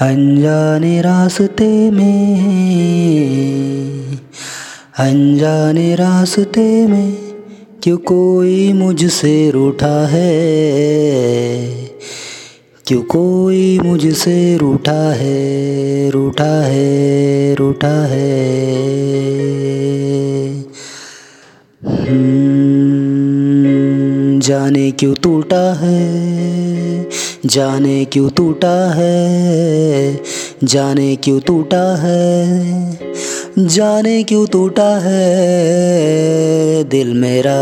अनजाने रास्ते में अनजाने रास्ते में क्यों कोई मुझसे रूठा है? क्यों कोई मुझसे रूठा है रूठा है रूठा है? जाने क्यों टूटा है? जाने क्यों टूटा है? जाने क्यों टूटा है? जाने क्यों टूटा है? दिल मेरा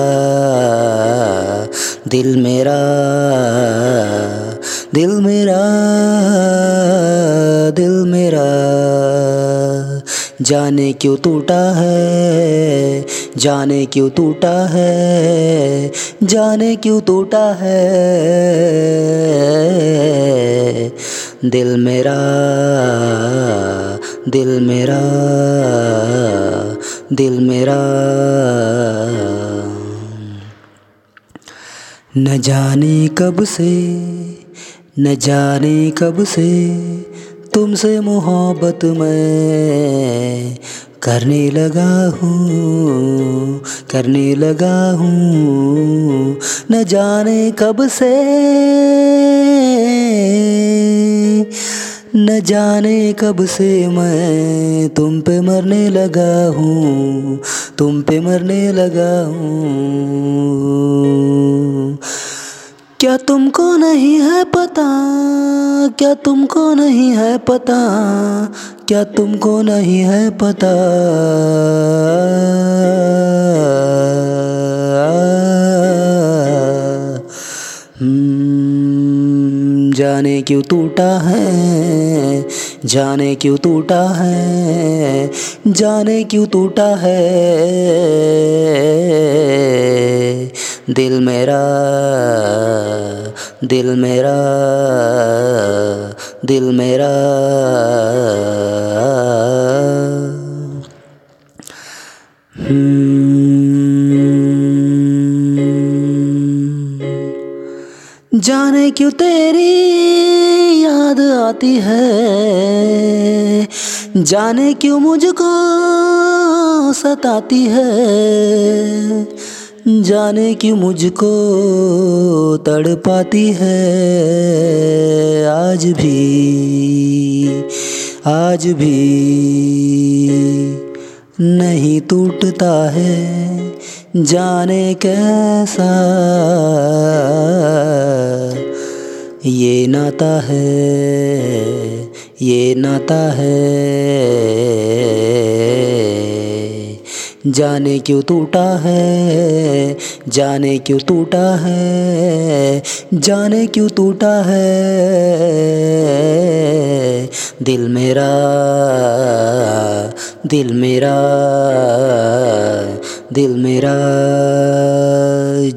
दिल मेरा दिल मेरा, दिल जाने क्यों टूटा है? जाने क्यों टूटा है? जाने क्यों टूटा है? दिल मेरा दिल मेरा दिल मेरा। न जाने कब से, न जाने कब से तुमसे मोहब्बत मैं करने लगा हूँ, करने लगा हूँ। न जाने कब से, न जाने कब से मैं तुम पे मरने लगा हूँ, तुम पे मरने लगा हूँ। क्या तुमको नहीं है पता? क्या तुमको नहीं है पता? क्या तुमको नहीं है पता? जाने क्यों टूटा है? जाने क्यों टूटा है? जाने क्यों टूटा है? दिल मेरा दिल मेरा दिल मेरा। जाने क्यों तेरी याद आती है? जाने क्यों मुझको सताती है? जाने क्यों मुझको तड़ पाती है? आज भी आज भी नहीं टूटता है जाने कैसा नाता है, ये नाता है। जाने क्यों टूटा है, जाने क्यों टूटा है, जाने क्यों टूटा है। दिल मेरा दिल मेरा दिल मेरा।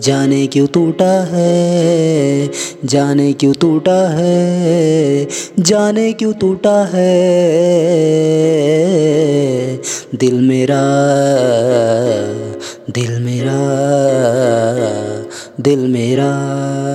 जाने क्यों टूटा है? जाने क्यों टूटा है? जाने क्यों टूटा है? दिल मेरा दिल मेरा दिल मेरा।